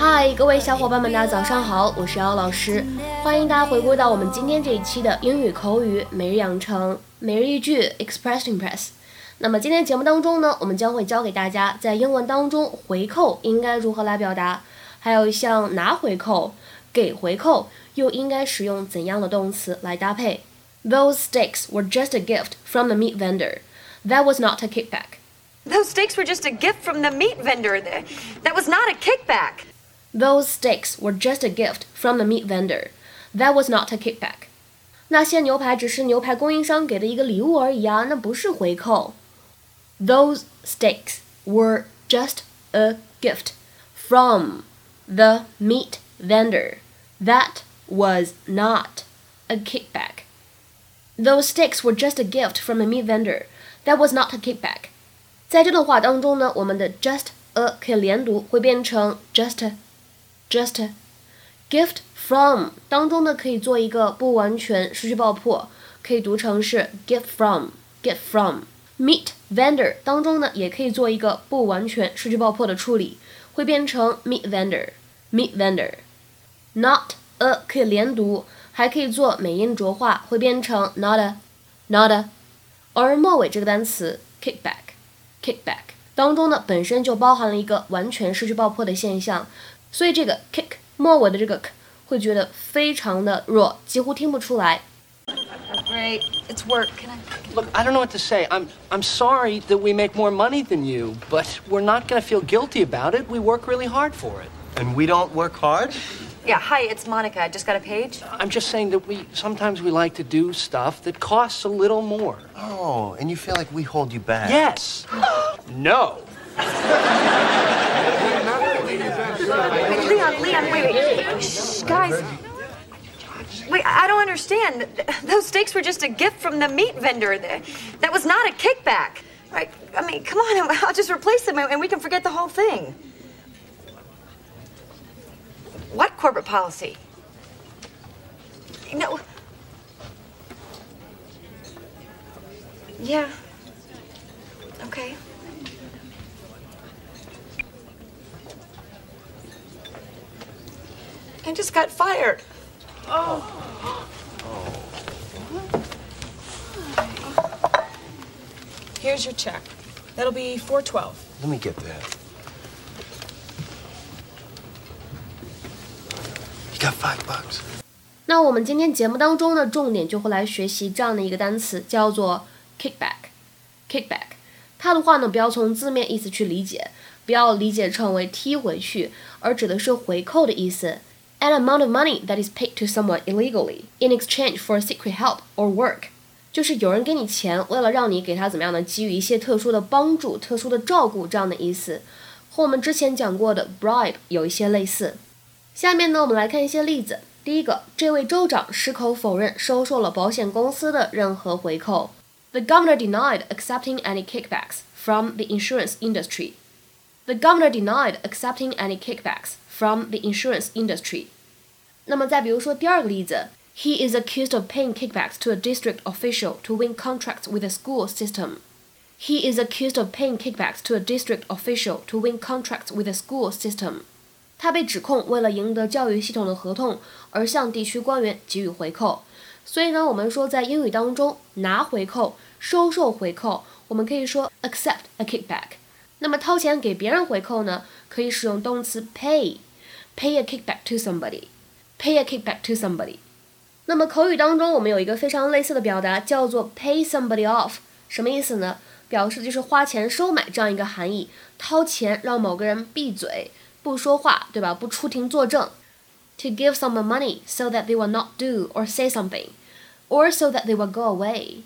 嗨，各位小伙伴们，大家早上好，我是姚老师，欢迎大家回归到我们今天这一期的英语口语每日养成每日一句 Express Impress。那么今天节目当中呢，我们将会教给大家在英文当中回扣应该如何来表达，还有像拿回扣、给回扣又应该使用怎样的动词来搭配。Those steaks were just a gift from the meat vendor. That was not a kickback. Those steaks were just a gift from the meat vendor. That was not a kickback. Those steaks were just a gift from the meat vendor. That was not a kickback. 那些牛排只是牛排供应商给的一个礼物而已啊，那不是回扣。Those steaks were just a gift from the meat vendor. That was not a kickback. Those steaks were just a gift from the meat vendor. That was not a kickback. 在这段话当中呢，我们的 just a 可以连读，会变成 just just gift from 当中呢可以做一个不完全失去爆破，可以读成是 get from get from meet vendor 当中呢也可以做一个不完全失去爆破的处理，会变成 meet vendor meet vendor。not a 可以连读，还可以做美音浊化，会变成 not a not a。而末尾这个单词 kickback kickback 当中呢本身就包含了一个完全失去爆破的现象，所以这个 kick 末尾的这个 k 会觉得非常的弱，几乎听不出来。Great, it's work. Can I? Look, I don't know what to say. I'm I'm sorry that we make more money than you, but we're not going to feel guilty about it. We work really hard for it. And we don't work hard? Yeah, hi, it's Monica. I just got a page. I'm just saying that we sometimes we like to do stuff that costs a little more. Oh, and you feel like we hold you back? Yes. no. Shh, guys. Wait, I don't understand. Those steaks were just a gift from the meat vendor. That was not a kickback. Right? I mean, come on, I'll just replace them and we can forget the whole thing. What corporate policy? No. Yeah. Okay. I just got fired. Oh. Here's your check. That'll be 412. Let me get that. You got five bucks. 那我们今天节目当中呢，重点就会来学习这样的一个单词，叫做 kickback。kickback，它的话呢，不要从字面意思去理解，不要理解成为踢回去，而指的是回扣的意思。 An amount of money that is paid to someone illegally in exchange for secret help or work，就是有人给你钱，为了让你给他怎么样呢，给予一些特殊的帮助、特殊的照顾这样的意思，和我们之前讲过的 bribe 有一些类似。下面呢，我们来看一些例子。第一个，这位州长矢口否认收受了保险公司的任何回扣。The governor denied accepting any kickbacks from the insurance industry. The governor denied accepting any kickbacks from the insurance industry. 那么再比如说第二个例子，He is accused of paying kickbacks to a district official to win contracts with the school system. He is accused of paying kickbacks to a district official to win contracts with the school system. 他被指控为了赢得教育系统的合同而向地区官员给予回扣。所以呢，我们说在英语当中拿回扣、收受回扣，我们可以说 accept a kickback。 那么掏钱给别人回扣呢，可以使用动词 pay，pay a kickback to somebody，pay a kickback to somebody。那么口语当中我们有一个非常类似的表达，叫做 pay somebody off，什么意思呢？表示就是花钱收买这样一个含义，掏钱让某个人闭嘴。不说话，对吧？不出庭作证。To give someone money so that they will not do or say something, or so that they will go away。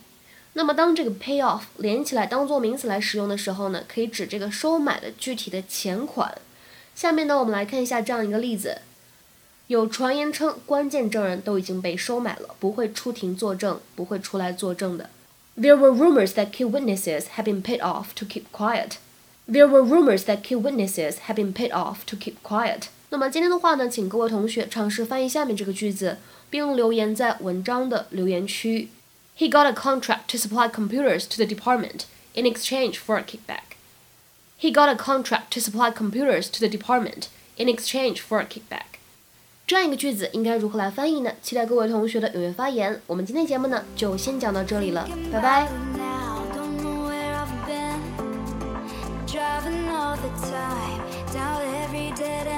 那么当这个 pay off 连起来当做名词来使用的时候呢，可以指这个收买的具体的钱款。下面呢，我们来看一下这样一个例子：有传言称关键证人都已经被收买了，不会出庭作证，不会出来作证的。There were rumors that key witnesses had been paid off to keep quiet. There were rumors that key witnesses had been paid off to keep quiet. 那么今天的话呢，请各位同学尝试翻译下面这个句子，并留言在文章的留言区。He got a contract to supply computers to the department in exchange for a kickback. He got a contract to supply computers to the department in exchange for a kickback。这样一个句子应该如何来翻译呢？期待各位同学的踊跃发言。我们今天节目呢就先讲到这里了，拜拜。 Driving all the time down every dead